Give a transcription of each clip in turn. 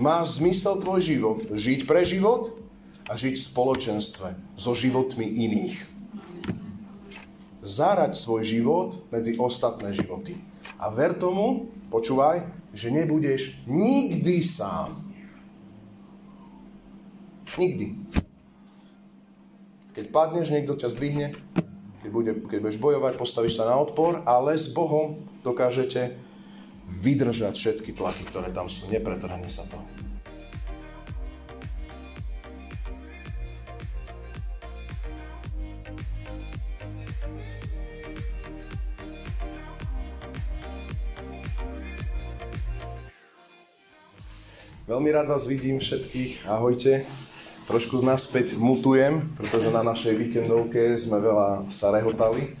Má zmysel tvoj život žiť pre život a žiť v spoločenstve so životmi iných. Zárať svoj život medzi ostatné životy. A ver tomu, počúvaj, že nebudeš nikdy sám. Nikdy. Keď padneš, niekto ťa zdvihne, keď, bude, keď budeš bojovať, postavíš sa na odpor, ale s Bohom dokážete vydržať všetky tlaky, ktoré tam sú. Nepretrhne sa to. Veľmi rád vás vidím všetkých. Ahojte. Trošku naspäť mutujem, pretože na našej víkendovke sme veľa sa rehotali,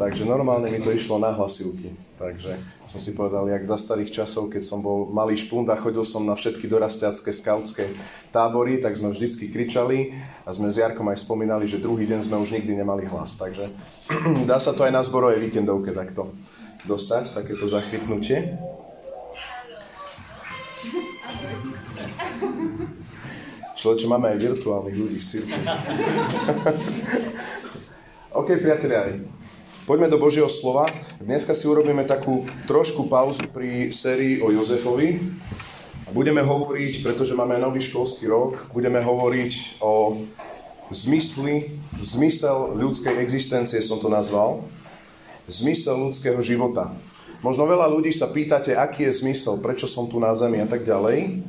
takže normálne mi to išlo na hlasivky. Takže som si povedal, jak za starých časov, keď som bol malý špund a chodil som na všetky dorastiacké skautské tábory, tak sme vždycky kričali a sme s Jarkom aj spomínali, že druhý deň sme už nikdy nemali hlas. Takže dá sa to aj na zborovej víkendovke takto dostať, takéto zachytnutie. Človeče, máme aj virtuálnych ľudí v cirkvi. OK, priatelia, poďme do Božieho slova. Dneska si urobíme takú trošku pauzu pri sérii o Jozefovi. Budeme hovoriť, pretože máme nový školský rok, budeme hovoriť o zmysli, zmysel ľudskej existencie som to nazval, zmysel ľudského života. Možno veľa ľudí sa pýtate, aký je zmysel, prečo som tu na zemi a tak ďalej.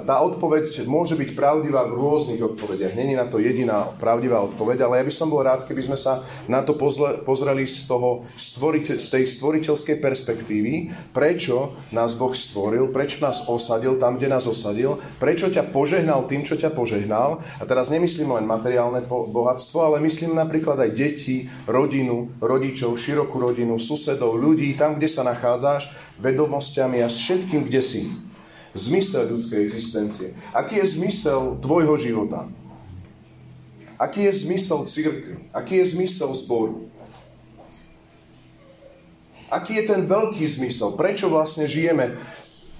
A tá odpoveď môže byť pravdivá v rôznych odpovediach. Není na to jediná pravdivá odpoveď, ale ja by som bol rád, keby sme sa na to pozreli z, toho stvorite, z tej stvoriteľskej perspektívy, prečo nás Boh stvoril, prečo nás osadil tam, kde nás osadil, prečo ťa požehnal tým, čo ťa požehnal. A teraz nemyslím len materiálne bohatstvo, ale myslím napríklad aj deti, rodinu, rodičov, širokú rodinu, susedov, ľudí, tam, kde sa nachádzaš, vedomosťami a s všetkým, kde si zmysel ľudskej existencie. Aký je zmysel tvojho života? Aký je zmysel církvy? Aký je zmysel zboru? Aký je ten veľký zmysel? Prečo vlastne žijeme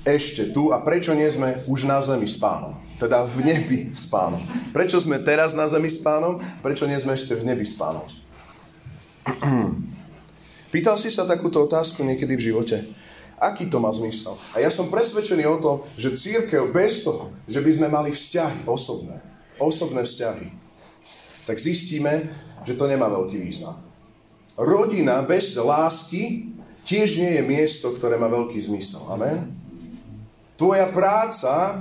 ešte tu a prečo nie sme už na zemi s pánom? Teda v nebi s pánom. Prečo sme teraz na zemi s pánom? Prečo nie sme ešte v nebi s pánom? Pýtal si sa takúto otázku niekedy v živote? Aký to má zmysel? A ja som presvedčený o tom, že církev bez toho, že by sme mali vzťahy osobné, osobné vzťahy, tak zistíme, že to nemá veľký význam. Rodina bez lásky tiež nie je miesto, ktoré má veľký zmysel. Amen? Tvoja práca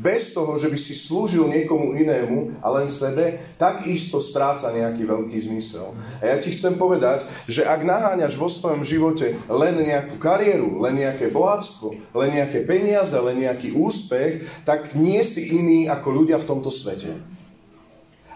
bez toho, že by si slúžil niekomu inému a len sebe, takisto stráca nejaký veľký zmysel. A ja ti chcem povedať, že ak naháňaš vo svojom živote len nejakú kariéru, len nejaké bohatstvo, len nejaké peniaze, len nejaký úspech, tak nie si iný ako ľudia v tomto svete.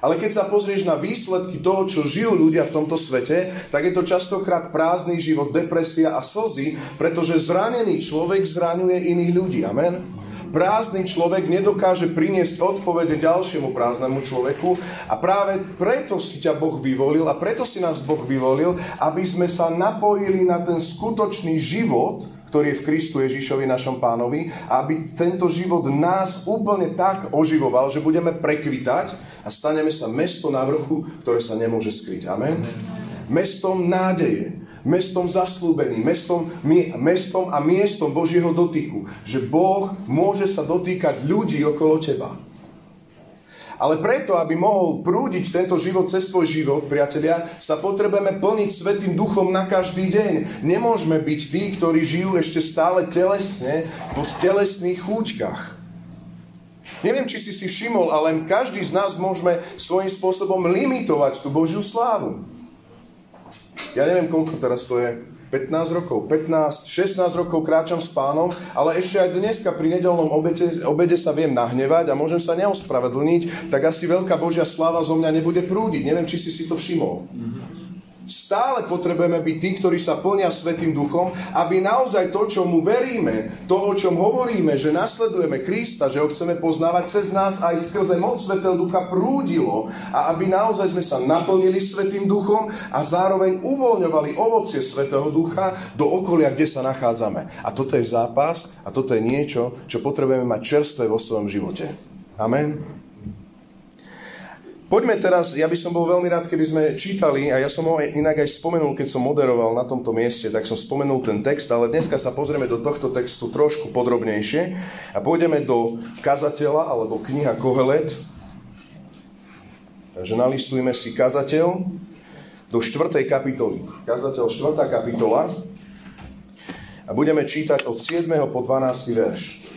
Ale keď sa pozrieš na výsledky toho, čo žijú ľudia v tomto svete, tak je to častokrát prázdny život, depresia a slzy, pretože zranený človek zraňuje iných ľudí. Amen? Prázdny človek nedokáže priniesť odpovede ďalšiemu prázdnemu človeku a práve preto si ťa Boh vyvolil a preto si nás Boh vyvolil, aby sme sa napojili na ten skutočný život, ktorý je v Kristu Ježišovi, našom pánovi, aby tento život nás úplne tak oživoval, že budeme prekvitať a staneme sa mesto na vrchu, ktoré sa nemôže skryť. Amen. Mestom nádeje mestom zaslúbeným, mestom, mestom a miestom Božieho dotyku. Že Boh môže sa dotýkať ľudí okolo teba. Ale preto, aby mohol prúdiť tento život cez tvoj život, priatelia, sa potrebujeme plniť Svetým duchom na každý deň. Nemôžeme byť tí, ktorí žijú ešte stále telesne, vo telesných chúčkach. Neviem, či si si všimol, ale každý z nás môžeme svojím spôsobom limitovať tú Božiu slávu ja neviem, koľko teraz to je, 15 rokov, 15, 16 rokov kráčam s pánom, ale ešte aj dneska pri nedelnom obede, obede sa viem nahnevať a môžem sa neospravedlniť, tak asi veľká Božia sláva zo mňa nebude prúdiť. Neviem, či si si to všimol. Stále potrebujeme byť tí, ktorí sa plnia Svetým duchom, aby naozaj to, čo mu veríme, to, o čom hovoríme, že nasledujeme Krista, že ho chceme poznávať cez nás aj skrze moc Svetého ducha prúdilo a aby naozaj sme sa naplnili Svetým duchom a zároveň uvoľňovali ovocie Svetého ducha do okolia, kde sa nachádzame. A toto je zápas a toto je niečo, čo potrebujeme mať čerstvé vo svojom živote. Amen. Poďme teraz, ja by som bol veľmi rád, keby sme čítali, a ja som ho inak aj spomenul, keď som moderoval na tomto mieste, tak som spomenul ten text, ale dneska sa pozrieme do tohto textu trošku podrobnejšie a pôjdeme do kazateľa, alebo kniha Kohelet. Takže nalistujeme si kazateľ do 4. kapitoly. Kazateľ 4. kapitola a budeme čítať od 7. po 12. verš.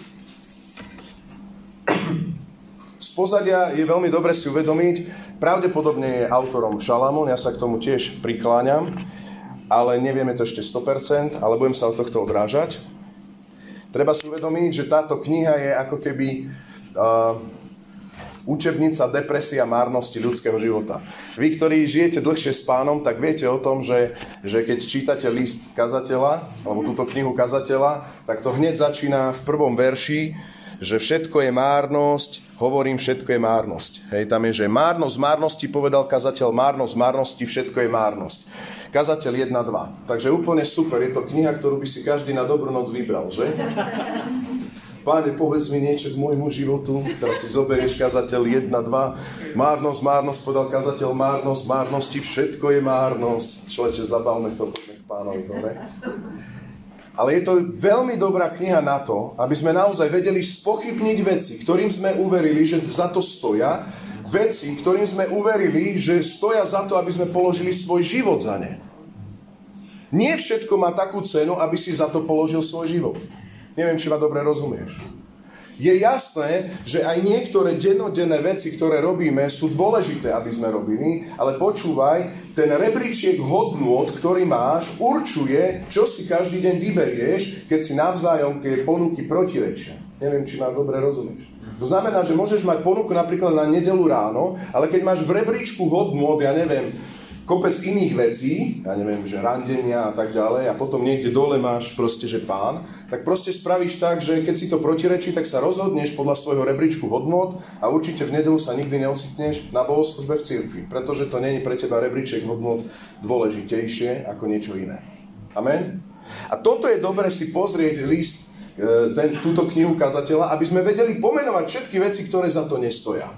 Pozadia je veľmi dobre si uvedomiť, pravdepodobne je autorom Šalamón, ja sa k tomu tiež prikláňam, ale nevieme to ešte 100%, ale budem sa od tohto odrážať. Treba si uvedomiť, že táto kniha je ako keby uh, učebnica depresia márnosti ľudského života. Vy, ktorí žijete dlhšie s pánom, tak viete o tom, že, že keď čítate list kazateľa, alebo túto knihu kazateľa, tak to hneď začína v prvom verši, že všetko je márnosť, hovorím, všetko je márnosť. Hej, tam je, že márnosť márnosti, povedal kazateľ, márnosť márnosti, všetko je márnosť. Kazateľ 1.2. Takže úplne super, je to kniha, ktorú by si každý na dobrú noc vybral, že? Páne, povedz mi niečo k môjmu životu. Teraz si zoberieš kazateľ 1, 2. Márnosť, márnosť, povedal kazateľ, márnosť, márnosti, všetko je márnosť. Človeče, zabavme to, pánovi, dobre? Ale je to veľmi dobrá kniha na to, aby sme naozaj vedeli spochybniť veci, ktorým sme uverili, že za to stoja, veci, ktorým sme uverili, že stoja za to, aby sme položili svoj život za ne. Nie všetko má takú cenu, aby si za to položil svoj život. Neviem, či ma dobre rozumieš. Je jasné, že aj niektoré dennodenné veci, ktoré robíme, sú dôležité, aby sme robili, ale počúvaj, ten rebríčiek hodnôt, ktorý máš, určuje, čo si každý deň vyberieš, keď si navzájom tie ponuky protirečia. Neviem, či ma dobre rozumieš. To znamená, že môžeš mať ponuku napríklad na nedelu ráno, ale keď máš v rebríčku hodnôt, ja neviem, kopec iných vecí, ja neviem, že randenia a tak ďalej, a potom niekde dole máš proste, že pán, tak proste spravíš tak, že keď si to protirečí, tak sa rozhodneš podľa svojho rebríčku hodnot a určite v nedelu sa nikdy neocitneš na bohoslužbe v cirkvi, pretože to není pre teba rebríček hodnot dôležitejšie ako niečo iné. Amen? A toto je dobre si pozrieť list, e, ten, túto knihu kazateľa, aby sme vedeli pomenovať všetky veci, ktoré za to nestoja.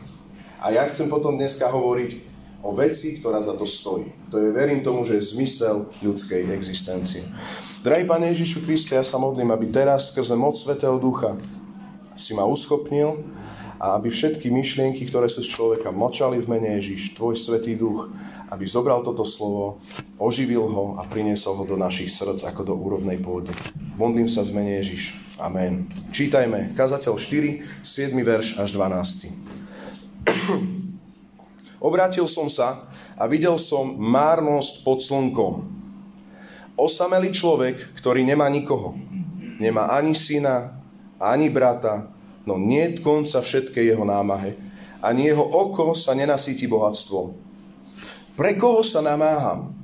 A ja chcem potom dneska hovoriť o veci, ktorá za to stojí. To je, verím tomu, že je zmysel ľudskej existencie. Drahý Pane Ježišu Kriste, ja sa modlím, aby teraz skrze moc Svetého Ducha si ma uschopnil a aby všetky myšlienky, ktoré sú z človeka močali v mene Ježiš, Tvoj Svetý Duch, aby zobral toto slovo, oživil ho a priniesol ho do našich srdc ako do úrovnej pôdy. Modlím sa v mene Ježiš. Amen. Čítajme. Kazateľ 4, 7 verš až 12. Obrátil som sa a videl som márnosť pod slnkom. Osamelý človek, ktorý nemá nikoho. Nemá ani syna, ani brata, no nie konca všetkej jeho námahe. Ani jeho oko sa nenasíti bohatstvom. Pre koho sa namáham?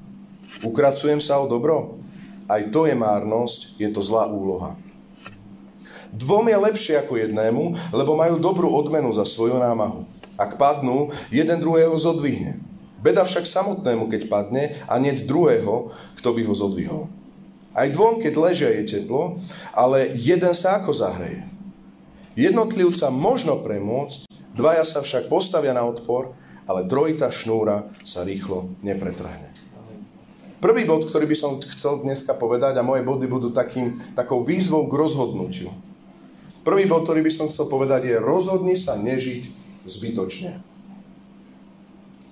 Ukracujem sa o dobro? Aj to je márnosť, je to zlá úloha. Dvom je lepšie ako jednému, lebo majú dobrú odmenu za svoju námahu. Ak padnú, jeden druhého zodvihne. Beda však samotnému, keď padne, a nie druhého, kto by ho zodvihol. Aj dvom, keď ležia, je teplo, ale jeden sa ako zahreje. Jednotlivca možno premôcť, dvaja sa však postavia na odpor, ale trojita šnúra sa rýchlo nepretrhne. Prvý bod, ktorý by som chcel dneska povedať, a moje body budú takým, takou výzvou k rozhodnutiu. Prvý bod, ktorý by som chcel povedať, je rozhodni sa nežiť zbytočne.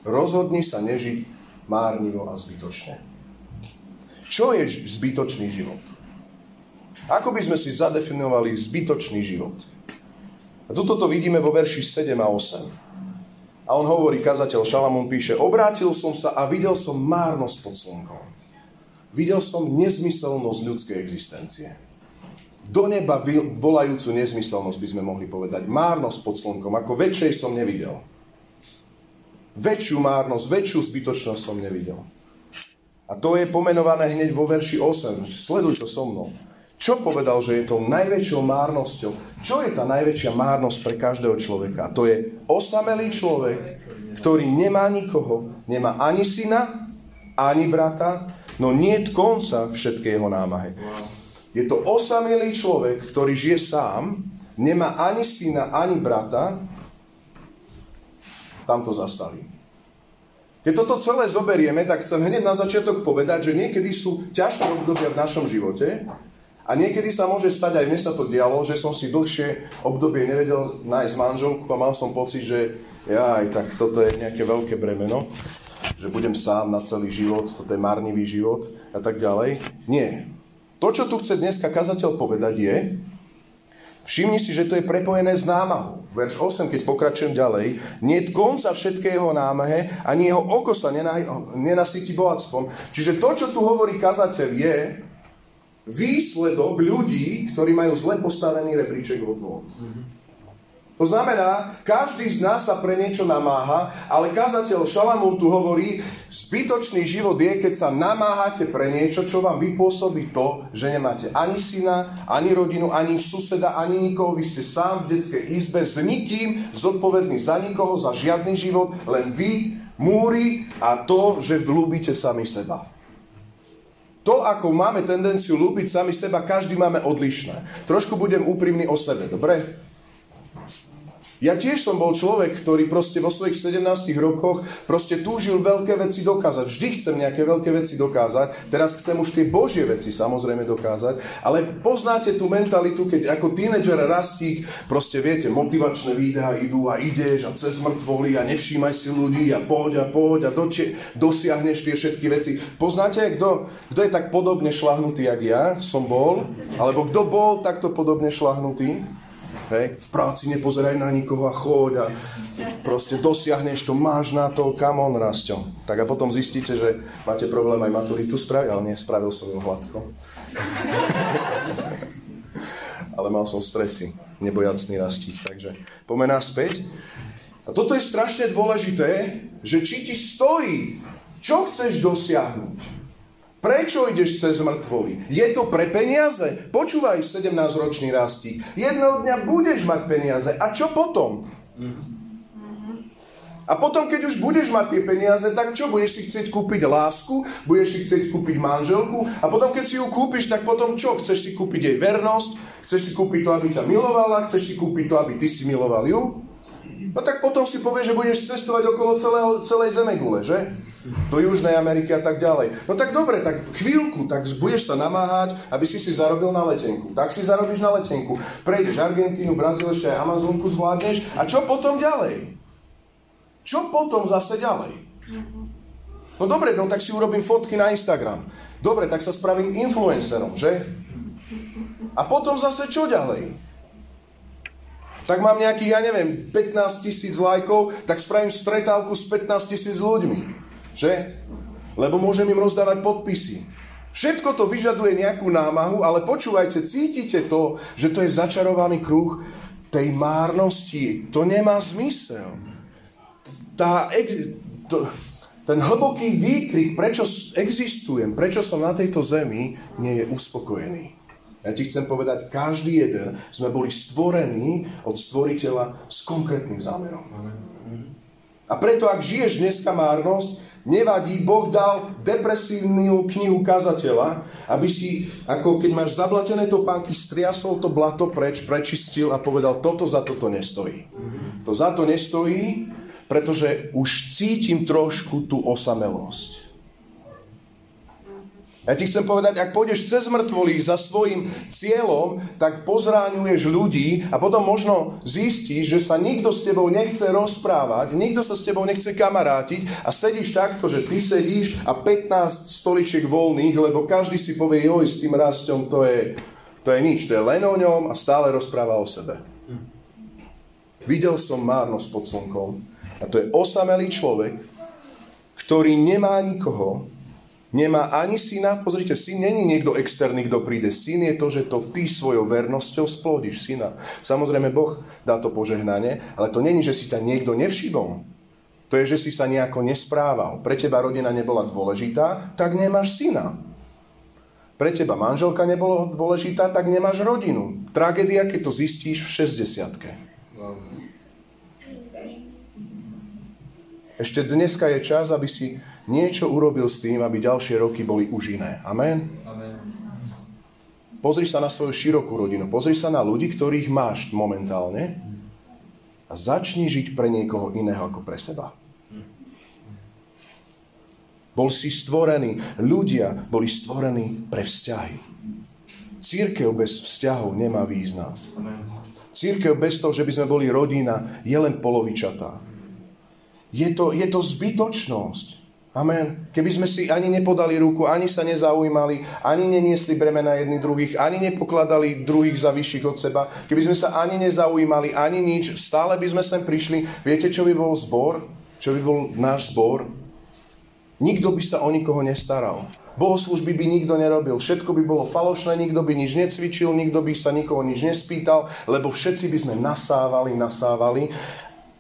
Rozhodni sa nežiť márnivo a zbytočne. Čo je zbytočný život? Ako by sme si zadefinovali zbytočný život? A tuto to vidíme vo verši 7 a 8. A on hovorí, kazateľ Šalamún píše, obrátil som sa a videl som márnosť pod slnkom. Videl som nezmyselnosť ľudskej existencie do neba volajúcu nezmyselnosť by sme mohli povedať. Márnosť pod slnkom, ako väčšej som nevidel. Väčšiu márnosť, väčšiu zbytočnosť som nevidel. A to je pomenované hneď vo verši 8. Sleduj to so mnou. Čo povedal, že je to najväčšou márnosťou? Čo je tá najväčšia márnosť pre každého človeka? To je osamelý človek, ktorý nemá nikoho, nemá ani syna, ani brata, no nie konca všetkej jeho námahe. Je to osamelý človek, ktorý žije sám, nemá ani syna, ani brata, tam to zastaví. Keď toto celé zoberieme, tak chcem hneď na začiatok povedať, že niekedy sú ťažké obdobia v našom živote a niekedy sa môže stať, aj mne sa to dialo, že som si dlhšie obdobie nevedel nájsť manželku a mal som pocit, že aj tak toto je nejaké veľké bremeno, že budem sám na celý život, toto je marnivý život a tak ďalej. Nie. To, čo tu chce dneska kazateľ povedať je, Všimni si, že to je prepojené s námahou. Verš 8, keď pokračujem ďalej, nie konca všetkého námahe, ani jeho oko sa nenasytí bohatstvom. Čiže to, čo tu hovorí kazateľ, je výsledok ľudí, ktorí majú zle postavený rebríček hodnot. Mm-hmm. To znamená, každý z nás sa pre niečo namáha, ale kazateľ Šalamún tu hovorí, zbytočný život je, keď sa namáhate pre niečo, čo vám vypôsobí to, že nemáte ani syna, ani rodinu, ani suseda, ani nikoho. Vy ste sám v detskej izbe s nikým, zodpovedný za nikoho, za žiadny život, len vy, múry a to, že vlúbite sami seba. To, ako máme tendenciu ľúbiť sami seba, každý máme odlišné. Trošku budem úprimný o sebe, dobre? Ja tiež som bol človek, ktorý proste vo svojich 17 rokoch proste túžil veľké veci dokázať. Vždy chcem nejaké veľké veci dokázať. Teraz chcem už tie božie veci samozrejme dokázať. Ale poznáte tú mentalitu, keď ako tínedžer rastík, proste viete, motivačné videá idú a ideš a cez mŕtvoly a nevšímaj si ľudí a poď a poď a doči, dosiahneš tie všetky veci. Poznáte, kto, kto je tak podobne šlahnutý, jak ja som bol? Alebo kto bol takto podobne šlahnutý? Hej? V práci nepozeraj na nikoho a choď a proste dosiahneš to, máš na to, come on, Rastio. Tak a potom zistíte, že máte problém aj maturitu spraviť, ale nie, spravil som ju hladko. ale mal som stresy, nebojacný rastík. Takže pomená späť. A toto je strašne dôležité, že či ti stojí, čo chceš dosiahnuť. Prečo ideš cez mŕtvoly? Je to pre peniaze? Počúvaj, 17-ročný rastík. Jedného dňa budeš mať peniaze. A čo potom? A potom, keď už budeš mať tie peniaze, tak čo? Budeš si chcieť kúpiť lásku? Budeš si chcieť kúpiť manželku? A potom, keď si ju kúpiš, tak potom čo? Chceš si kúpiť jej vernosť? Chceš si kúpiť to, aby ťa milovala? Chceš si kúpiť to, aby ty si miloval ju? No tak potom si povieš, že budeš cestovať okolo celého, celej Zemegule, že? Do Južnej Ameriky a tak ďalej. No tak dobre, tak chvíľku, tak budeš sa namáhať, aby si si zarobil na letenku. Tak si zarobíš na letenku. Prejdeš Argentínu, Brazíl, aj Amazonku zvládneš. A čo potom ďalej? Čo potom zase ďalej? No dobre, no tak si urobím fotky na Instagram. Dobre, tak sa spravím influencerom, že? A potom zase čo ďalej? Tak mám nejakých, ja neviem, 15 tisíc lajkov, tak spravím stretávku s 15 tisíc ľuďmi. Že? Lebo môžem im rozdávať podpisy. Všetko to vyžaduje nejakú námahu, ale počúvajte, cítite to, že to je začarovaný kruh tej márnosti. To nemá zmysel. Tá, to, ten hlboký výkrik, prečo existujem, prečo som na tejto zemi, nie je uspokojený. Ja ti chcem povedať, každý jeden sme boli stvorení od stvoriteľa s konkrétnym zámerom. A preto, ak žiješ dneska márnosť, nevadí, Boh dal depresívnu knihu kazateľa, aby si, ako keď máš zablatené topánky, striasol to blato preč, prečistil a povedal, toto za toto nestojí. To za to nestojí, pretože už cítim trošku tú osamelosť. Ja ti chcem povedať, ak pôjdeš cez mŕtvoly za svojim cieľom, tak pozráňuješ ľudí a potom možno zistíš, že sa nikto s tebou nechce rozprávať, nikto sa s tebou nechce kamarátiť a sedíš takto, že ty sedíš a 15 stoličiek voľných, lebo každý si povie, joj, s tým rastom to je, to je nič, to je len o ňom a stále rozpráva o sebe. Videl som márnosť pod slnkom a to je osamelý človek, ktorý nemá nikoho, Nemá ani syna, pozrite, syn není niekto externý, kto príde. Syn je to, že to ty svojou vernosťou splodíš syna. Samozrejme, Boh dá to požehnanie, ale to není, že si ťa niekto nevšimol. To je, že si sa nejako nesprával. Pre teba rodina nebola dôležitá, tak nemáš syna. Pre teba manželka nebola dôležitá, tak nemáš rodinu. Tragédia, keď to zistíš v 60 Ešte dneska je čas, aby si niečo urobil s tým, aby ďalšie roky boli už iné. Amen? Amen. Pozri sa na svoju širokú rodinu. Pozri sa na ľudí, ktorých máš momentálne a začni žiť pre niekoho iného ako pre seba. Bol si stvorený, ľudia boli stvorení pre vzťahy. Církev bez vzťahov nemá význam. Církev bez toho, že by sme boli rodina, je len polovičatá. Je to, je to zbytočnosť. Amen. Keby sme si ani nepodali ruku, ani sa nezaujímali, ani neniesli bremena jedných druhých, ani nepokladali druhých za vyšších od seba, keby sme sa ani nezaujímali, ani nič, stále by sme sem prišli. Viete, čo by bol zbor? Čo by bol náš zbor? Nikto by sa o nikoho nestaral. Bohoslužby by nikto nerobil, všetko by bolo falošné, nikto by nič necvičil, nikto by sa nikoho nič nespýtal, lebo všetci by sme nasávali, nasávali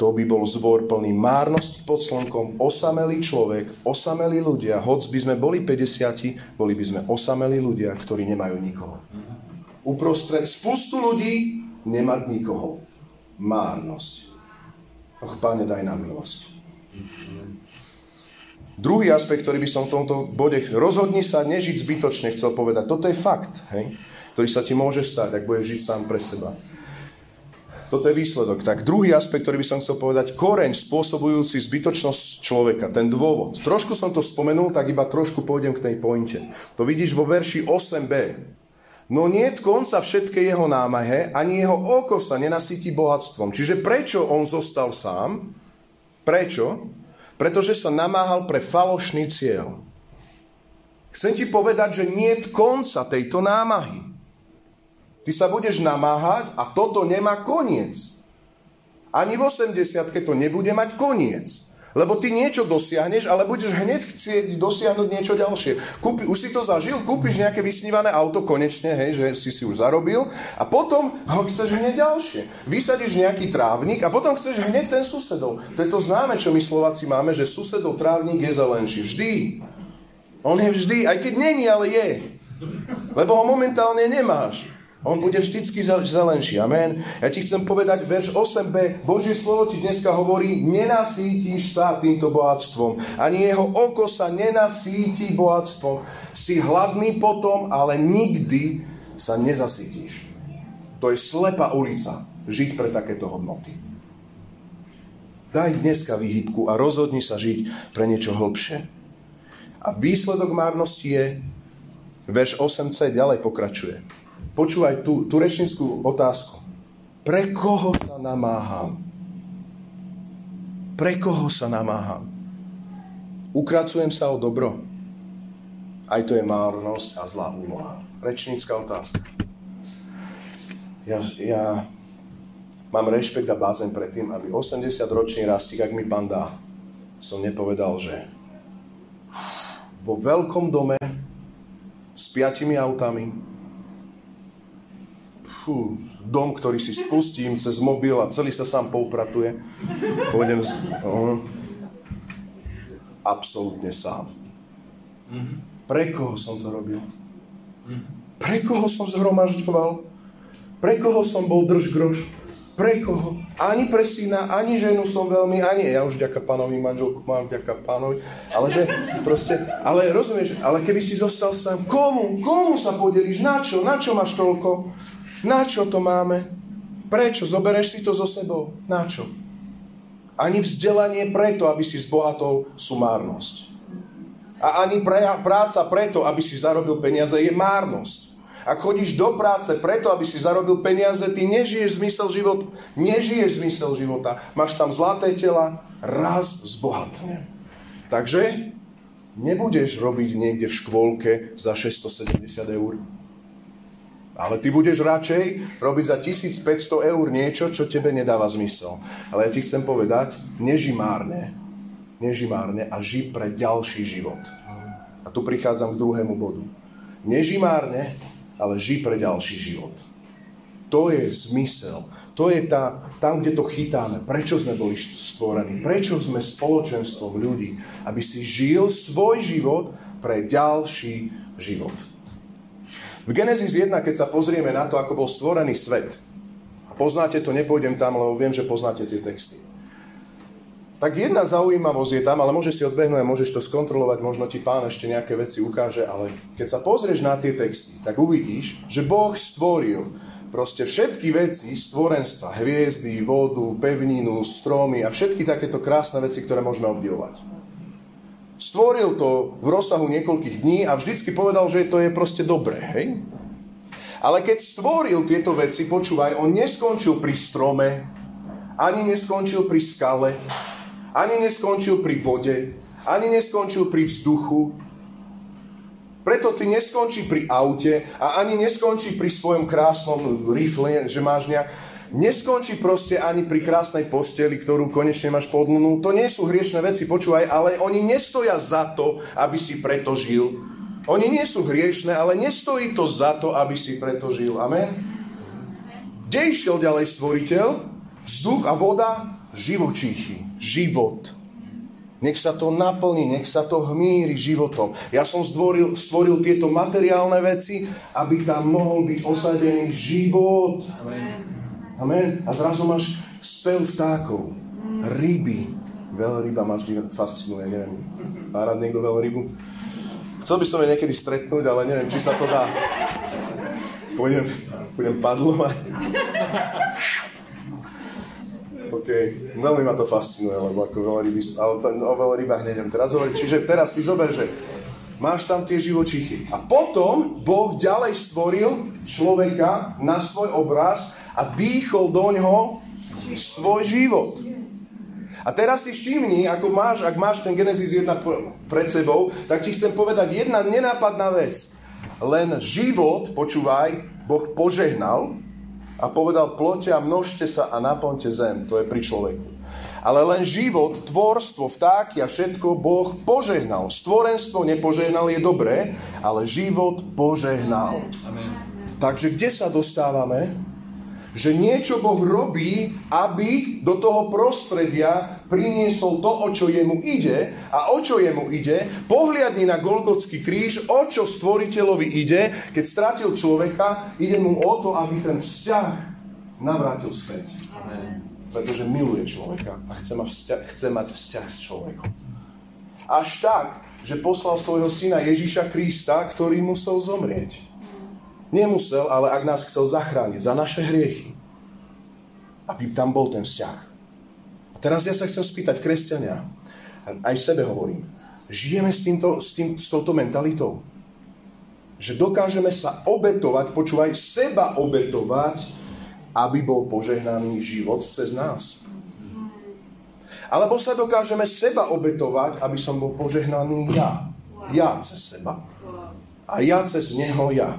to by bol zbor plný márnosti pod slnkom, osamelý človek, osamelí ľudia. Hoc by sme boli 50, boli by sme osamelí ľudia, ktorí nemajú nikoho. Uprostred spustu ľudí nemať nikoho. Márnosť. Och, Pane, daj nám milosť. Druhý aspekt, ktorý by som v tomto bode rozhodni sa nežiť zbytočne, chcel povedať. Toto je fakt, hej, ktorý sa ti môže stať, ak budeš žiť sám pre seba. Toto je výsledok. Tak druhý aspekt, ktorý by som chcel povedať, koreň spôsobujúci zbytočnosť človeka, ten dôvod. Trošku som to spomenul, tak iba trošku pôjdem k tej pointe. To vidíš vo verši 8b. No nie konca všetkej jeho námahe, ani jeho oko sa nenasytí bohatstvom. Čiže prečo on zostal sám? Prečo? Pretože sa namáhal pre falošný cieľ. Chcem ti povedať, že nie konca tejto námahy. Ty sa budeš namáhať a toto nemá koniec. Ani v 80 to nebude mať koniec. Lebo ty niečo dosiahneš, ale budeš hneď chcieť dosiahnuť niečo ďalšie. Kúpi, už si to zažil, kúpiš nejaké vysnívané auto konečne, hej, že si si už zarobil a potom ho chceš hneď ďalšie. Vysadíš nejaký trávnik a potom chceš hneď ten susedov. To je to známe, čo my Slováci máme, že susedov trávnik je zelenší. Vždy. On je vždy, aj keď není, ale je. Lebo ho momentálne nemáš. On bude vždycky zelenší. Amen. Ja ti chcem povedať, verš 8b, Božie slovo ti dneska hovorí, nenasítiš sa týmto bohatstvom. Ani jeho oko sa nenasíti bohatstvom. Si hladný potom, ale nikdy sa nezasítiš. To je slepá ulica, žiť pre takéto hodnoty. Daj dneska vyhybku a rozhodni sa žiť pre niečo hlbšie. A výsledok márnosti je, verš 8c ďalej pokračuje Počúvaj tú, tú rečnickú otázku. Pre koho sa namáham? Pre koho sa namáham? Ukracujem sa o dobro. Aj to je márnosť a zlá úloha. Rečnícka otázka. Ja, ja mám rešpekt a bázen pred tým, aby 80-ročný rastík, ak mi pán dá, som nepovedal, že vo veľkom dome s piatimi autami, fú, dom, ktorý si spustím cez mobil a celý sa sám poupratuje. Pôjdem z... Uh, absolútne sám. Pre koho som to robil? Pre koho som zhromažďoval? Pre koho som bol drž grož? Pre koho? Ani pre syna, ani ženu som veľmi, ani ja už ďaká pánovi manželku mám, ďaká pánovi, ale že proste, ale rozumieš, ale keby si zostal sám, komu, komu sa podelíš, na čo, na čo máš toľko? Na čo to máme? Prečo? Zobereš si to so sebou? Na čo? Ani vzdelanie preto, aby si zbohatol, sú márnosť. A ani práca preto, aby si zarobil peniaze, je márnosť. Ak chodíš do práce preto, aby si zarobil peniaze, ty nežiješ zmysel života. Nežiješ zmysel života. Máš tam zlaté tela, raz zbohatne. Takže nebudeš robiť niekde v škôlke za 670 eur. Ale ty budeš radšej robiť za 1500 eur niečo, čo tebe nedáva zmysel. Ale ja ti chcem povedať, neži márne. Neži márne a ži pre ďalší život. A tu prichádzam k druhému bodu. Neži márne, ale ži pre ďalší život. To je zmysel. To je tá, tam, kde to chytáme. Prečo sme boli stvorení? Prečo sme spoločenstvom ľudí? Aby si žil svoj život pre ďalší život. V Genesis 1, keď sa pozrieme na to, ako bol stvorený svet, a poznáte to, nepôjdem tam, lebo viem, že poznáte tie texty. Tak jedna zaujímavosť je tam, ale môžeš si odbehnúť a môžeš to skontrolovať, možno ti pán ešte nejaké veci ukáže, ale keď sa pozrieš na tie texty, tak uvidíš, že Boh stvoril proste všetky veci stvorenstva, hviezdy, vodu, pevninu, stromy a všetky takéto krásne veci, ktoré môžeme obdivovať. Stvoril to v rozsahu niekoľkých dní a vždycky povedal, že to je proste dobré, hej? Ale keď stvoril tieto veci, počúvaj, on neskončil pri strome, ani neskončil pri skale, ani neskončil pri vode, ani neskončil pri vzduchu. Preto ty neskončí pri aute a ani neskončí pri svojom krásnom rifle, že máš nejak... Neskončí proste ani pri krásnej posteli, ktorú konečne máš podnúnú. To nie sú hriešne veci, počúvaj, ale oni nestoja za to, aby si preto žil. Oni nie sú hriešne, ale nestojí to za to, aby si preto žil. Amen? Kde išiel ďalej stvoriteľ? Vzduch a voda? Živočíchy život. Nech sa to naplní, nech sa to hmíri životom. Ja som stvoril, stvoril tieto materiálne veci, aby tam mohol byť osadený život. Amen. Amen. A zrazu máš spev vtákov, ryby. ryba ma vždy fascinuje, neviem. Má rád niekto rybu? Chcel by som je niekedy stretnúť, ale neviem, či sa to dá. Pôjdem, pôjdem padlovať. OK. Veľmi ma to fascinuje, lebo ako veľa ryby, ale o veľa rybách nejdem teraz hovoriť. Čiže teraz si zober, že máš tam tie živočichy. A potom Boh ďalej stvoril človeka na svoj obraz a dýchol do ňoho svoj život. A teraz si všimni, ako máš, ak máš ten Genesis 1 pred sebou, tak ti chcem povedať jedna nenápadná vec. Len život, počúvaj, Boh požehnal a povedal, plote a množte sa a naplňte zem. To je pri človeku. Ale len život, tvorstvo, vtáky a všetko Boh požehnal. Stvorenstvo nepožehnal je dobré, ale život požehnal. Amen. Takže kde sa dostávame? Že niečo Boh robí, aby do toho prostredia priniesol to, o čo jemu ide. A o čo jemu ide? Pohliadni na Golgotský kríž, o čo stvoriteľovi ide. Keď stratil človeka, ide mu o to, aby ten vzťah navrátil späť. Amen. Pretože miluje človeka a chce mať, vzťah, chce mať vzťah s človekom. Až tak, že poslal svojho syna Ježíša Krista, ktorý musel zomrieť. Nemusel, ale ak nás chcel zachrániť za naše hriechy, aby tam bol ten vzťah. A teraz ja sa chcem spýtať, kresťania, aj sebe hovorím, žijeme s, týmto, s, tým, s touto mentalitou? Že dokážeme sa obetovať, počúvaj, seba obetovať, aby bol požehnaný život cez nás. Alebo sa dokážeme seba obetovať, aby som bol požehnaný ja. Ja cez seba. A ja cez neho ja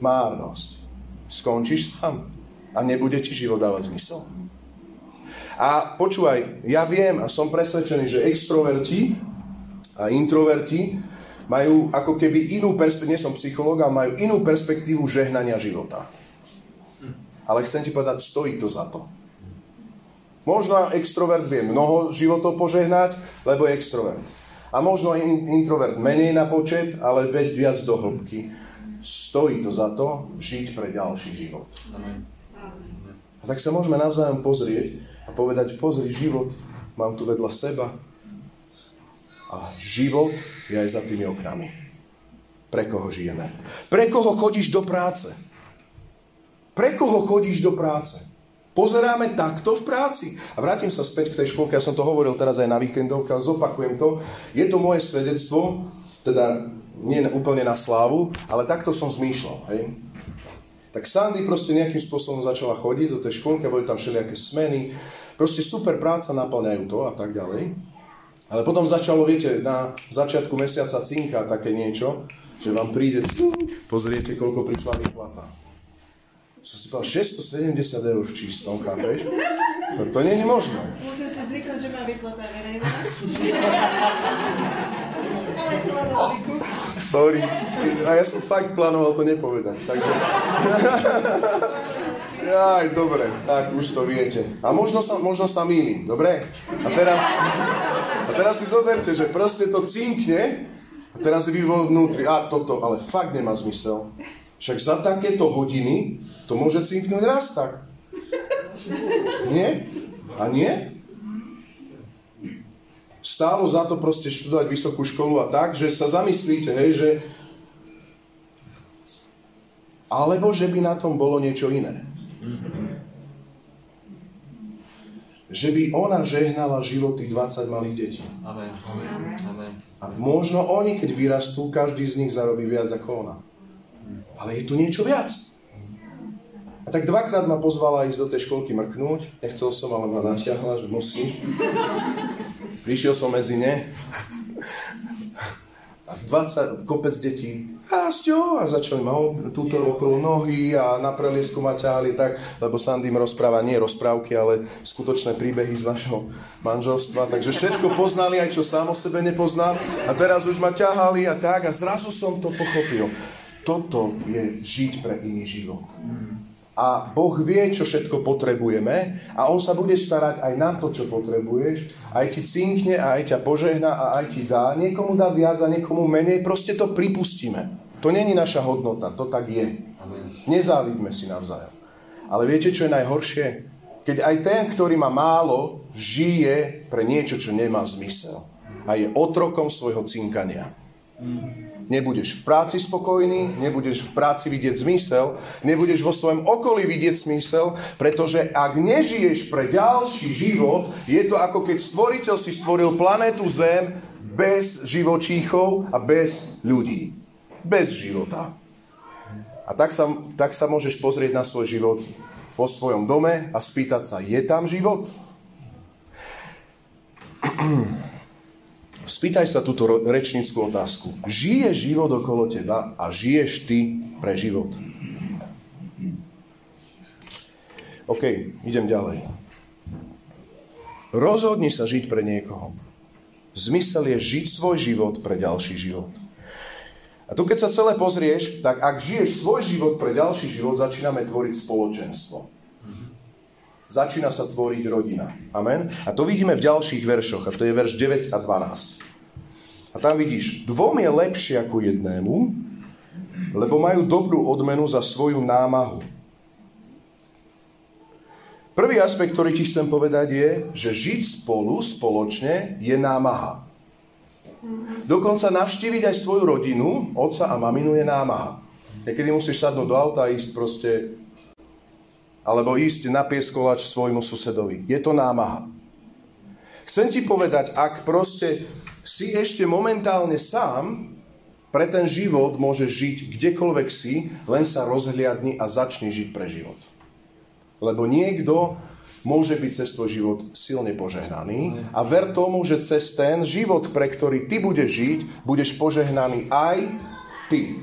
márnosť. Skončíš tam a nebude ti život dávať zmysel. A počúvaj, ja viem a som presvedčený, že extroverti a introverti majú ako keby inú perspektívu, nie som psychológ, ale majú inú perspektívu žehnania života. Ale chcem ti povedať, stojí to za to. Možno extrovert vie mnoho životov požehnať, lebo je extrovert. A možno introvert menej na počet, ale veď viac do hĺbky stojí to za to žiť pre ďalší život. A tak sa môžeme navzájom pozrieť a povedať, pozri, život mám tu vedľa seba a život je aj za tými oknami. Pre koho žijeme? Pre koho chodíš do práce? Pre koho chodíš do práce? Pozeráme takto v práci. A vrátim sa späť k tej školke, ja som to hovoril teraz aj na víkendovke, ale zopakujem to. Je to moje svedectvo, teda nie úplne na slávu, ale takto som zmýšľal. Hej? Tak Sandy proste nejakým spôsobom začala chodiť do tej školky, boli tam všelijaké smeny, proste super práca, naplňajú to a tak ďalej. Ale potom začalo, viete, na začiatku mesiaca cinka také niečo, že vám príde, pozriete, koľko prišla výplata. Som si povedal, 670 eur v čistom, chápeš? To, to nie je možné. Musím si zvyknúť, že má výplata verejná. Sorry. A ja som fakt plánoval to nepovedať. Takže... Aj, dobre, tak už to viete. A možno sa, možno sa mýlim, dobre? A teraz, a teraz si zoberte, že proste to cinkne a teraz vy vo vnútri, a toto, ale fakt nemá zmysel. Však za takéto hodiny to môže cinknúť raz tak. Nie? A nie? Stálo za to proste študovať vysokú školu a tak, že sa zamyslíte, hej, že alebo že by na tom bolo niečo iné. Že by ona žehnala životy 20 malých detí. Amen. Amen. A možno oni, keď vyrastú, každý z nich zarobí viac ako ona. Ale je tu niečo viac. A tak dvakrát ma pozvala ísť do tej školky mrknúť. Nechcel som, ale ma natiahla, že musíš. Prišiel som medzi ne. A 20, kopec detí, Rásťo, a začali ma túto okolo nohy a na preliesku ma ťahali tak, lebo Sandy im rozpráva nie rozprávky, ale skutočné príbehy z vašho manželstva. Takže všetko poznali, aj čo sám o sebe nepoznal. A teraz už ma ťahali a tak a zrazu som to pochopil. Toto je žiť pre iný život a Boh vie, čo všetko potrebujeme a On sa bude starať aj na to, čo potrebuješ, aj ti cinkne a aj ťa požehná a aj ti dá. Niekomu dá viac a niekomu menej, proste to pripustíme. To není naša hodnota, to tak je. Nezávidme si navzájom. Ale viete, čo je najhoršie? Keď aj ten, ktorý má málo, žije pre niečo, čo nemá zmysel. A je otrokom svojho cinkania. Nebudeš v práci spokojný, nebudeš v práci vidieť zmysel, nebudeš vo svojom okolí vidieť zmysel, pretože ak nežiješ pre ďalší život, je to ako keď stvoriteľ si stvoril planetu Zem bez živočíchov a bez ľudí. Bez života. A tak sa, tak sa môžeš pozrieť na svoj život vo svojom dome a spýtať sa, je tam život? Spýtaj sa túto rečnickú otázku. Žije život okolo teba a žiješ ty pre život? OK, idem ďalej. Rozhodni sa žiť pre niekoho. Zmysel je žiť svoj život pre ďalší život. A tu keď sa celé pozrieš, tak ak žiješ svoj život pre ďalší život, začíname tvoriť spoločenstvo. Začína sa tvoriť rodina. Amen. A to vidíme v ďalších veršoch. A to je verš 9 a 12. A tam vidíš, dvom je lepšie ako jednému, lebo majú dobrú odmenu za svoju námahu. Prvý aspekt, ktorý ti chcem povedať je, že žiť spolu, spoločne, je námaha. Dokonca navštíviť aj svoju rodinu, otca a maminu je námaha. Niekedy musíš sadnúť do auta a ísť proste alebo ísť na pieskolač svojmu susedovi. Je to námaha. Chcem ti povedať, ak proste si ešte momentálne sám, pre ten život môžeš žiť kdekoľvek si, len sa rozhliadni a začni žiť pre život. Lebo niekto môže byť cez tvoj život silne požehnaný a ver tomu, že cez ten život, pre ktorý ty budeš žiť, budeš požehnaný aj ty.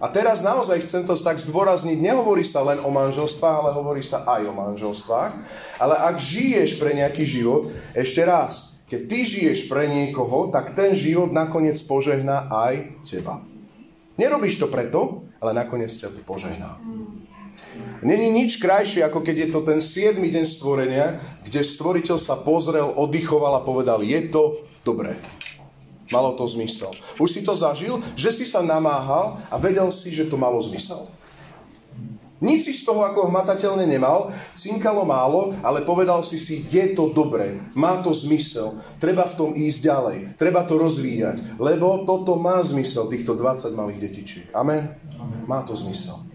A teraz naozaj chcem to tak zdôrazniť, nehovorí sa len o manželstvách, ale hovorí sa aj o manželstvách. Ale ak žiješ pre nejaký život, ešte raz, keď ty žiješ pre niekoho, tak ten život nakoniec požehná aj teba. Nerobíš to preto, ale nakoniec ťa to požehná. Není nič krajšie, ako keď je to ten 7. deň stvorenia, kde stvoriteľ sa pozrel, oddychoval a povedal, je to dobré. Malo to zmysel. Už si to zažil, že si sa namáhal a vedel si, že to malo zmysel. Nic si z toho ako hmatateľne nemal, cinkalo málo, ale povedal si si, je to dobré, má to zmysel, treba v tom ísť ďalej, treba to rozvíjať, lebo toto má zmysel, týchto 20 malých detičiek. Amen? Amen. Má to zmysel.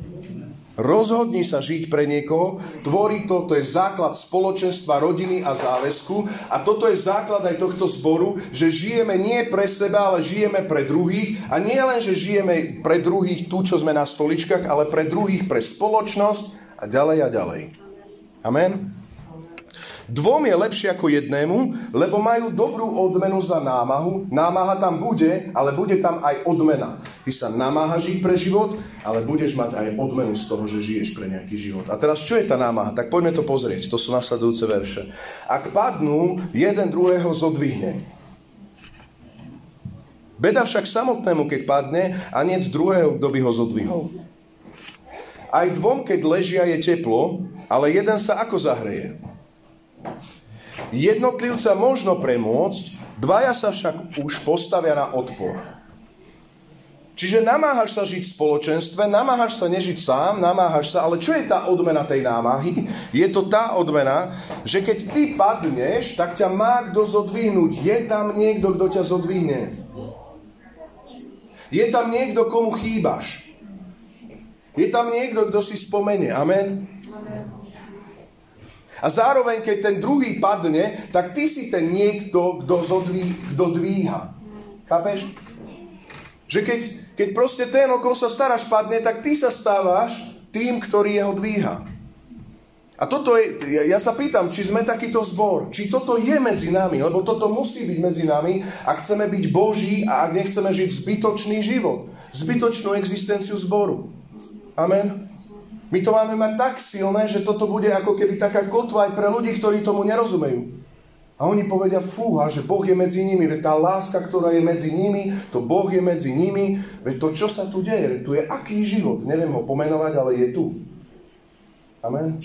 Rozhodni sa žiť pre niekoho, tvorí to, to je základ spoločenstva, rodiny a záväzku a toto je základ aj tohto zboru, že žijeme nie pre seba, ale žijeme pre druhých a nie len, že žijeme pre druhých tu, čo sme na stoličkách, ale pre druhých, pre spoločnosť a ďalej a ďalej. Amen? Dvom je lepšie ako jednému, lebo majú dobrú odmenu za námahu. Námaha tam bude, ale bude tam aj odmena. Ty sa namáhaš žiť pre život, ale budeš mať aj odmenu z toho, že žiješ pre nejaký život. A teraz, čo je tá námaha? Tak poďme to pozrieť. To sú nasledujúce verše. Ak padnú, jeden druhého zodvihne. Beda však samotnému, keď padne, a nie druhého, kto by ho zodvihol. Aj dvom, keď ležia, je teplo, ale jeden sa ako zahreje. Jednotlivca možno premôcť, dvaja sa však už postavia na odpor. Čiže namáhaš sa žiť v spoločenstve, namáhaš sa nežiť sám, namáhaš sa, ale čo je tá odmena tej námahy? Je to tá odmena, že keď ty padneš, tak ťa má kto zodvihnúť. Je tam niekto, kto ťa zodvihne. Je tam niekto, komu chýbaš. Je tam niekto, kto si spomenie. Amen. A zároveň, keď ten druhý padne, tak ty si ten niekto, kto, zodví, kto dvíha. Chápeš? Že keď, keď proste ten, o koho sa staráš, padne, tak ty sa stávaš tým, ktorý jeho dvíha. A toto je, ja, ja sa pýtam, či sme takýto zbor, či toto je medzi nami, lebo toto musí byť medzi nami, ak chceme byť Boží a ak nechceme žiť zbytočný život, zbytočnú existenciu zboru. Amen. My to máme mať tak silné, že toto bude ako keby taká kotva aj pre ľudí, ktorí tomu nerozumejú. A oni povedia, fúha, že Boh je medzi nimi, veď tá láska, ktorá je medzi nimi, to Boh je medzi nimi, veď to, čo sa tu deje, tu je aký život, neviem ho pomenovať, ale je tu. Amen.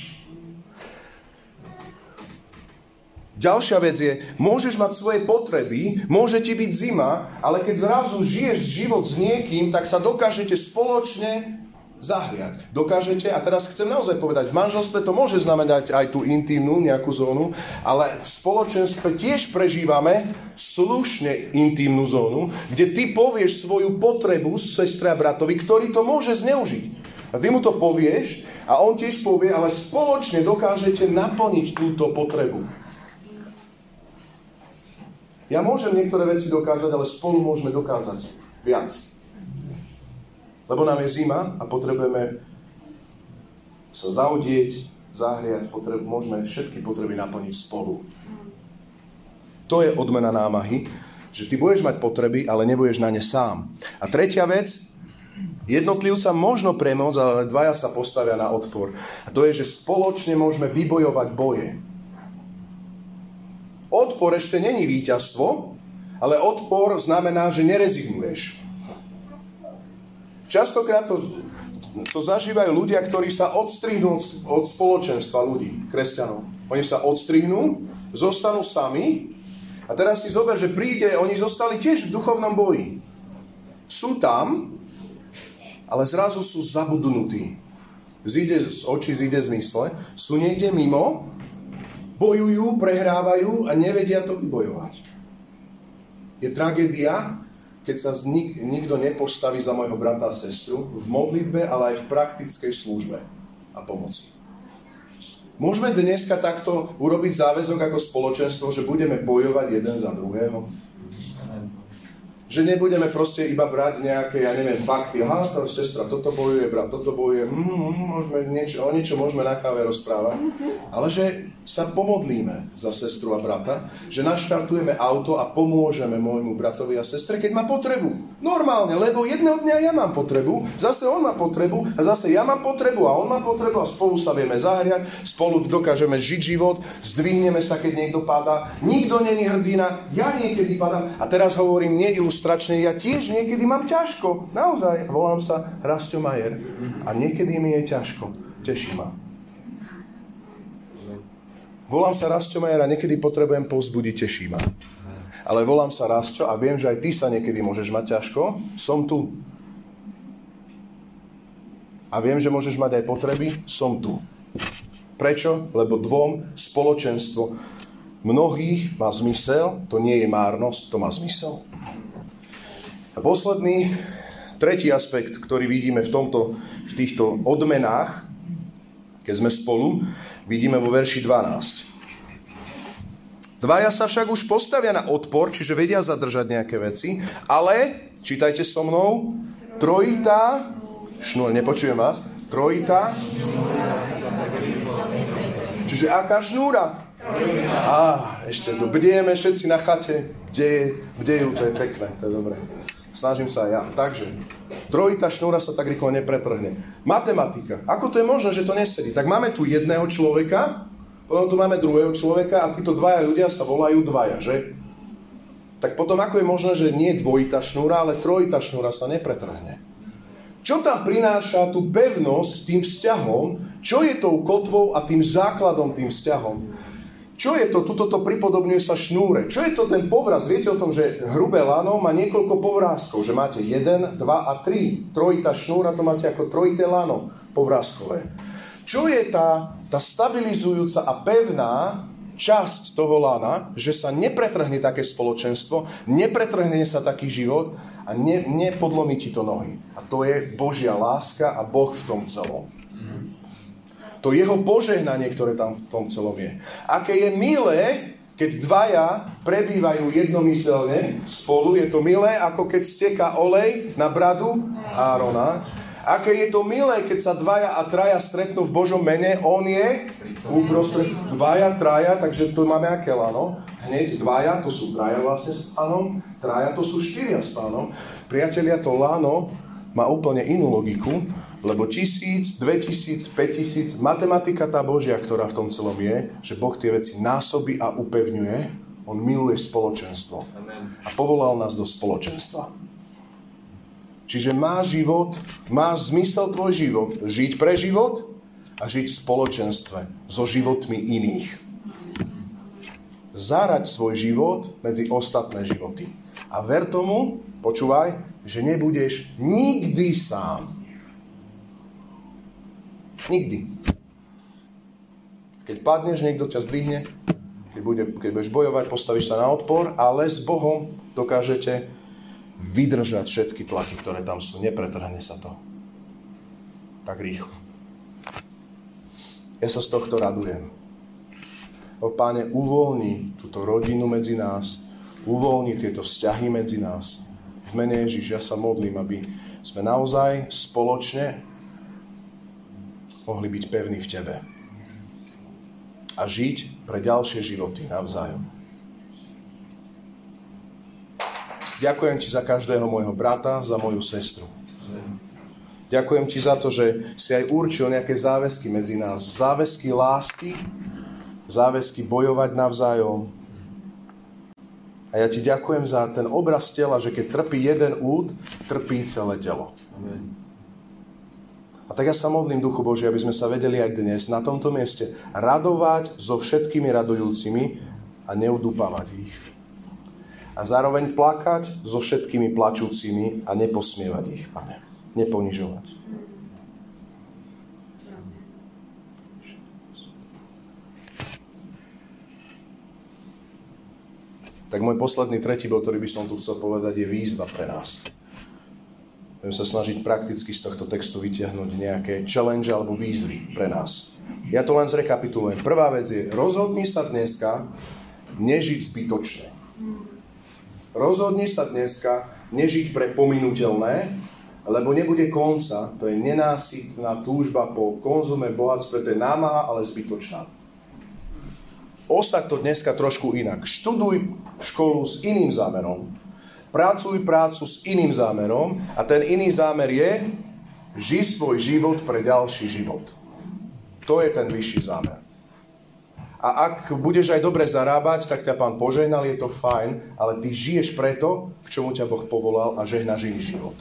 Ďalšia vec je, môžeš mať svoje potreby, môže ti byť zima, ale keď zrazu žiješ život s niekým, tak sa dokážete spoločne zahriať. Dokážete, a teraz chcem naozaj povedať, v manželstve to môže znamenať aj tú intimnú nejakú zónu, ale v spoločenstve tiež prežívame slušne intimnú zónu, kde ty povieš svoju potrebu sestre a bratovi, ktorý to môže zneužiť. A ty mu to povieš a on tiež povie, ale spoločne dokážete naplniť túto potrebu. Ja môžem niektoré veci dokázať, ale spolu môžeme dokázať viac. Lebo nám je zima a potrebujeme sa zaudieť, zahriať, potreb, môžeme všetky potreby naplniť spolu. To je odmena námahy, že ty budeš mať potreby, ale nebudeš na ne sám. A tretia vec, jednotlivca možno premôcť, ale dvaja sa postavia na odpor. A to je, že spoločne môžeme vybojovať boje. Odpor ešte není víťazstvo, ale odpor znamená, že nerezignuješ. Častokrát to, to zažívajú ľudia, ktorí sa odstrihnú od, spoločenstva ľudí, kresťanov. Oni sa odstrihnú, zostanú sami a teraz si zober, že príde, oni zostali tiež v duchovnom boji. Sú tam, ale zrazu sú zabudnutí. Zíde z očí, zíde z mysle. Sú niekde mimo, bojujú, prehrávajú a nevedia to vybojovať. Je tragédia, keď sa nik, nikto nepostaví za môjho brata a sestru v modlitbe, ale aj v praktickej službe a pomoci. Môžeme dneska takto urobiť záväzok ako spoločenstvo, že budeme bojovať jeden za druhého? Že nebudeme proste iba brať nejaké, ja neviem, fakty. Aha, to sestra, toto bojuje, brat, toto bojuje. Mm, môžeme niečo, o niečo môžeme na káve rozprávať. Ale že sa pomodlíme za sestru a brata, že naštartujeme auto a pomôžeme môjmu bratovi a sestre, keď má potrebu. Normálne, lebo jedného dňa ja mám potrebu, zase on má potrebu a zase ja mám potrebu a on má potrebu a spolu sa vieme zahriať, spolu dokážeme žiť život, zdvihneme sa, keď niekto padá. Nikto není hrdina, ja niekedy padám. A teraz hovorím neilustračne, ja tiež niekedy mám ťažko. Naozaj, volám sa Rastio Majer a niekedy mi je ťažko. Teší ma. Volám sa Rastio Majer a niekedy potrebujem povzbudiť, teší ma. Ale volám sa Rastio a viem, že aj ty sa niekedy môžeš mať ťažko. Som tu. A viem, že môžeš mať aj potreby. Som tu. Prečo? Lebo dvom spoločenstvo mnohých má zmysel, to nie je márnosť, to má zmysel. A posledný, tretí aspekt, ktorý vidíme v, tomto, v týchto odmenách, keď sme spolu, vidíme vo verši 12. Dvaja sa však už postavia na odpor, čiže vedia zadržať nejaké veci, ale, čítajte so mnou, trojitá, šnúra, nepočujem vás, trojitá, čiže aká šnúra? Á, ešte bdieme všetci na chate, kde, kde ju, to je pekné, to je dobré. Snažím sa aj ja. Takže, trojita šnúra sa tak rýchlo nepretrhne. Matematika. Ako to je možné, že to nesedí? Tak máme tu jedného človeka, potom tu máme druhého človeka a títo dvaja ľudia sa volajú dvaja, že? tak potom ako je možné, že nie dvojitá šnúra, ale trojitá šnúra sa nepretrhne? Čo tam prináša tú pevnosť tým vzťahom? Čo je tou kotvou a tým základom tým vzťahom? Čo je to? Tuto to pripodobňuje sa šnúre. Čo je to ten povraz? Viete o tom, že hrubé lano má niekoľko povrázkov, že máte 1, 2 a 3. Trojitá šnúra to máte ako trojité lano povrázkové. Čo je tá, tá stabilizujúca a pevná časť toho lana, že sa nepretrhne také spoločenstvo, nepretrhne sa taký život a ne, nepodlomí ti to nohy. A to je Božia láska a Boh v tom celom. To jeho požehnanie, ktoré tam v tom celom je. Aké je milé, keď dvaja prebývajú jednomyselne spolu, je to milé, ako keď steká olej na bradu Árona Aké je to milé, keď sa dvaja a traja stretnú v Božom mene, on je uprostred dvaja, traja, takže tu máme aké lano? Hneď dvaja, to sú traja vlastne s pánom, traja, to sú štyria s pánom. Priatelia, to lano má úplne inú logiku, lebo tisíc, dve tisíc, päť tisíc, matematika tá Božia, ktorá v tom celom je, že Boh tie veci násobí a upevňuje, on miluje spoločenstvo. A povolal nás do spoločenstva. Čiže má život, má zmysel tvoj život žiť pre život a žiť v spoločenstve so životmi iných. Zárať svoj život medzi ostatné životy. A ver tomu, počúvaj, že nebudeš nikdy sám. Nikdy. Keď padneš, niekto ťa zdvihne, keď, bude, keď budeš bojovať, postavíš sa na odpor, ale s Bohom dokážete vydržať všetky tlaky, ktoré tam sú. Nepretrhne sa to. Tak rýchlo. Ja sa z tohto radujem. O Páne, uvoľni túto rodinu medzi nás, uvoľni tieto vzťahy medzi nás. V mene Ježiš, ja sa modlím, aby sme naozaj spoločne mohli byť pevní v Tebe a žiť pre ďalšie životy navzájom. Ďakujem ti za každého môjho brata, za moju sestru. Ďakujem ti za to, že si aj určil nejaké záväzky medzi nás. Záväzky lásky, záväzky bojovať navzájom. A ja ti ďakujem za ten obraz tela, že keď trpí jeden úd, trpí celé telo. A tak ja sa modlím, Duchu Boží, aby sme sa vedeli aj dnes na tomto mieste radovať so všetkými radujúcimi a neudupávať ich a zároveň plakať so všetkými plačúcimi a neposmievať ich, pane. Neponižovať. Tak môj posledný tretí bod, ktorý by som tu chcel povedať, je výzva pre nás. Budem sa snažiť prakticky z tohto textu vytiahnuť nejaké challenge alebo výzvy pre nás. Ja to len zrekapitulujem. Prvá vec je, rozhodni sa dneska nežiť zbytočne. Rozhodni sa dneska nežiť pre pominuteľné, lebo nebude konca, to je nenásytná túžba po konzume, bohatstve, to je námaha, ale zbytočná. Osaď to dneska trošku inak. Študuj školu s iným zámerom. Pracuj prácu s iným zámerom a ten iný zámer je ži svoj život pre ďalší život. To je ten vyšší zámer. A ak budeš aj dobre zarábať, tak ťa pán požehnal, je to fajn, ale ty žiješ preto, k čomu ťa Boh povolal a žehnáš iný život.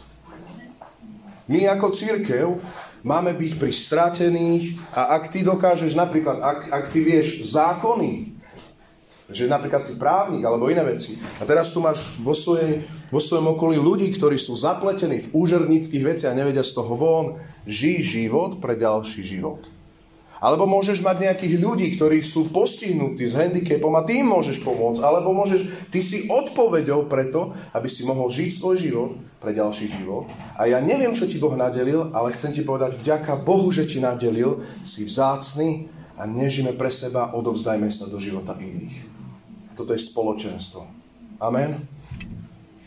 My ako církev máme byť pri stratených a ak ty dokážeš napríklad, ak, ak ty vieš zákony, že napríklad si právnik alebo iné veci. A teraz tu máš vo, svojej, vo svojom okolí ľudí, ktorí sú zapletení v úžernických veciach a nevedia z toho von. Žij život pre ďalší život. Alebo môžeš mať nejakých ľudí, ktorí sú postihnutí s handicapom a tým môžeš pomôcť. Alebo môžeš, ty si odpovedou preto, aby si mohol žiť svoj život pre ďalší život. A ja neviem, čo ti Boh nadelil, ale chcem ti povedať, vďaka Bohu, že ti nadelil, si vzácný a nežime pre seba, odovzdajme sa do života iných. Toto je spoločenstvo. Amen.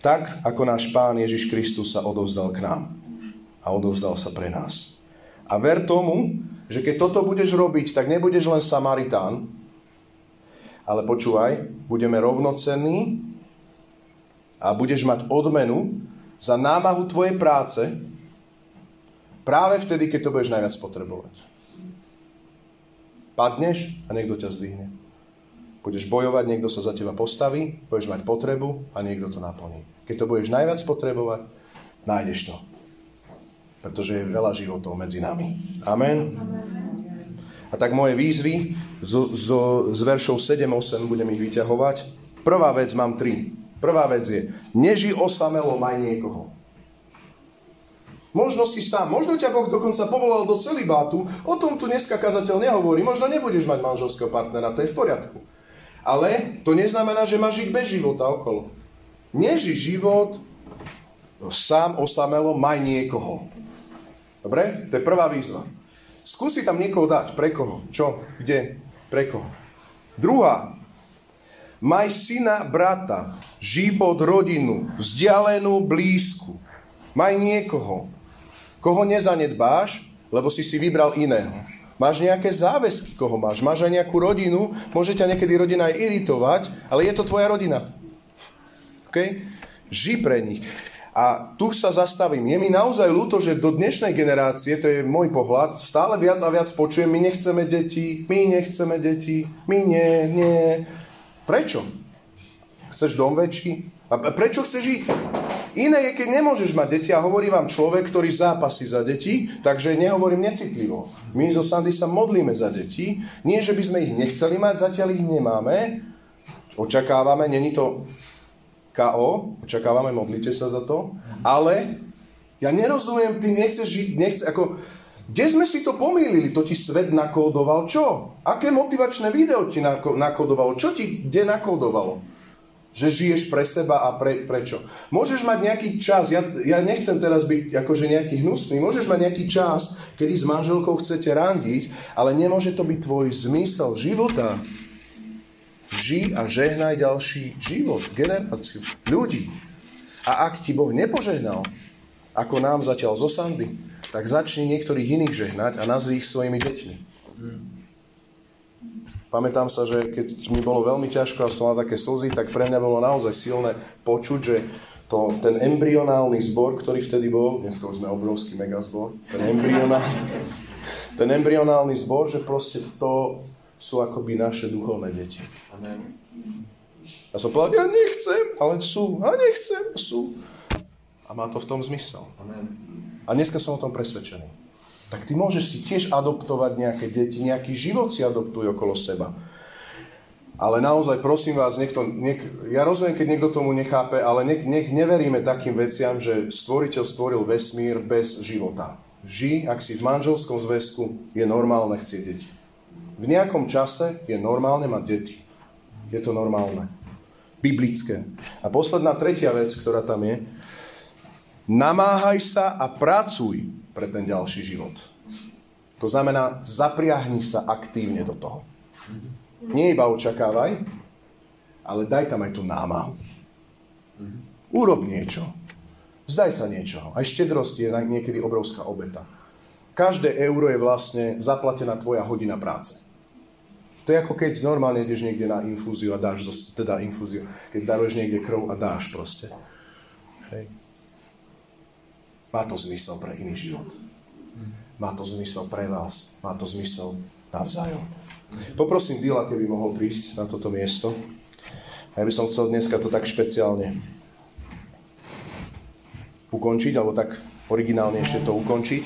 Tak, ako náš Pán Ježiš Kristus sa odovzdal k nám. A odovzdal sa pre nás. A ver tomu, že keď toto budeš robiť, tak nebudeš len Samaritán, ale počúvaj, budeme rovnocenní a budeš mať odmenu za námahu tvojej práce práve vtedy, keď to budeš najviac potrebovať. Padneš a niekto ťa zdvihne. Budeš bojovať, niekto sa za teba postaví, budeš mať potrebu a niekto to naplní. Keď to budeš najviac potrebovať, nájdeš to. Pretože je veľa životov medzi nami. Amen. A tak moje výzvy zo, zo, z veršov 7-8 budem ich vyťahovať. Prvá vec mám tri. Prvá vec je, neži osamelo, maj niekoho. Možno si sám, možno ťa Boh dokonca povolal do celibátu, o tom tu dneska kazateľ nehovorí, možno nebudeš mať manželského partnera, to je v poriadku. Ale to neznamená, že máš žiť bez života okolo. Neži život sám osamelo, maj niekoho. Dobre? To je prvá výzva. Skúsi tam niekoho dať. Pre koho? Čo? Kde? Pre koho? Druhá. Maj syna, brata, život, rodinu, vzdialenú, blízku. Maj niekoho koho nezanedbáš, lebo si si vybral iného. Máš nejaké záväzky, koho máš. Máš aj nejakú rodinu, môže ťa niekedy rodina aj iritovať, ale je to tvoja rodina. Okay? Ži pre nich. A tu sa zastavím. Je mi naozaj ľúto, že do dnešnej generácie, to je môj pohľad, stále viac a viac počujem, my nechceme deti, my nechceme deti, my nie, nie. Prečo? Chceš dom väčší? A prečo chceš žiť? Iné je, keď nemôžeš mať deti a hovorí vám človek, ktorý zápasí za deti, takže nehovorím necitlivo. My zo Sandy sa modlíme za deti. Nie, že by sme ich nechceli mať, zatiaľ ich nemáme. Očakávame, není to KO, očakávame, modlite sa za to. Ale ja nerozumiem, ty nechceš žiť, nechce, ako, kde sme si to pomýlili? To ti svet nakódoval čo? Aké motivačné video ti nakódovalo? Čo ti kde nakódovalo? Že žiješ pre seba a pre, prečo. Môžeš mať nejaký čas, ja, ja nechcem teraz byť akože nejaký hnusný, môžeš mať nejaký čas, kedy s manželkou chcete randiť, ale nemôže to byť tvoj zmysel života. Ži a žehnaj ďalší život, generáciu, ľudí. A ak ti Boh nepožehnal, ako nám zatiaľ zo Sandy, tak začni niektorých iných žehnať a nazvi ich svojimi deťmi. Pamätám sa, že keď mi bolo veľmi ťažko a som mal také slzy, tak pre mňa bolo naozaj silné počuť, že to, ten embryonálny zbor, ktorý vtedy bol, dneska už sme obrovský megazbor, ten embryonálny, ten embryonálny zbor, že proste to sú akoby naše duchovné deti. Amen. Ja som povedal, ja nechcem, ale sú. A nechcem, sú. A má to v tom zmysel. Amen. A dneska som o tom presvedčený tak ty môžeš si tiež adoptovať nejaké deti, nejaký život si adoptuj okolo seba. Ale naozaj prosím vás, niekto, niek, ja rozumiem, keď niekto tomu nechápe, ale ne, ne, neveríme takým veciam, že stvoriteľ stvoril vesmír bez života. Ži, ak si v manželskom zväzku, je normálne chcieť deti. V nejakom čase je normálne mať deti. Je to normálne. Biblické. A posledná tretia vec, ktorá tam je, namáhaj sa a pracuj pre ten ďalší život. To znamená, zapriahni sa aktívne do toho. Nie iba očakávaj, ale daj tam aj tú námahu. Urob niečo. Zdaj sa niečoho. Aj štedrosť je niekedy obrovská obeta. Každé euro je vlastne zaplatená tvoja hodina práce. To je ako keď normálne ideš niekde na infúziu a dáš, teda infúziu, keď daruješ niekde krv a dáš proste. Hej. Má to zmysel pre iný život. Má to zmysel pre vás. Má to zmysel navzájom. Poprosím Dila, keby mohol prísť na toto miesto. A ja by som chcel dneska to tak špeciálne ukončiť, alebo tak originálnejšie to ukončiť.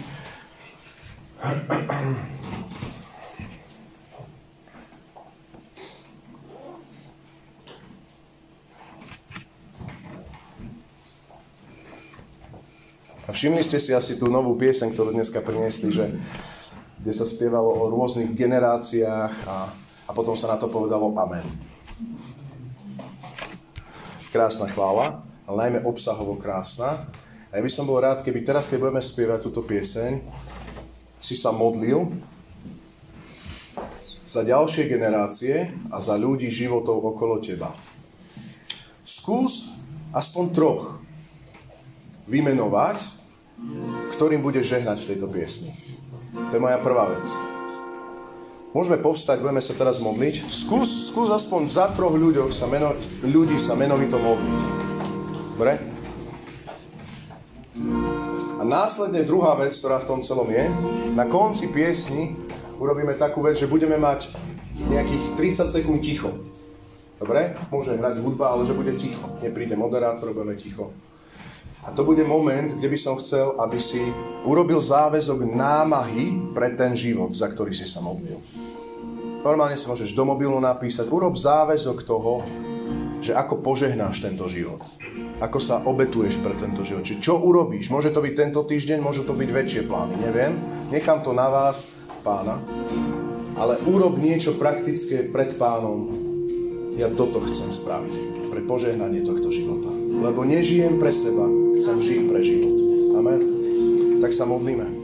A všimli ste si asi tú novú pieseň, ktorú dneska priniesli, že, kde sa spievalo o rôznych generáciách a, a potom sa na to povedalo Amen. Krásna chvála, ale najmä obsahovo krásna. A ja by som bol rád, keby teraz, keď budeme spievať túto pieseň, si sa modlil za ďalšie generácie a za ľudí životov okolo teba. Skús aspoň troch vymenovať ktorým budeš žehnať v tejto piesni. To je moja prvá vec. Môžeme povstať, budeme sa teraz modliť. Skús, skús aspoň za troch ľuďoch sa meno, ľudí sa menovito modliť. Dobre? A následne druhá vec, ktorá v tom celom je, na konci piesni urobíme takú vec, že budeme mať nejakých 30 sekúnd ticho. Dobre? Môže hrať hudba, ale že bude ticho. Nepríde moderátor, budeme ticho. A to bude moment, kde by som chcel, aby si urobil záväzok námahy pre ten život, za ktorý si sa modlil. Normálne si môžeš do mobilu napísať, urob záväzok toho, že ako požehnáš tento život. Ako sa obetuješ pre tento život. Či čo urobíš? Môže to byť tento týždeň, môže to byť väčšie plány, neviem. Nechám to na vás, pána. Ale urob niečo praktické pred pánom. Ja toto chcem spraviť. Pre požehnanie tohto života. Lebo nežijem pre seba, chcem žiť pre život. Amen. Tak sa modlíme.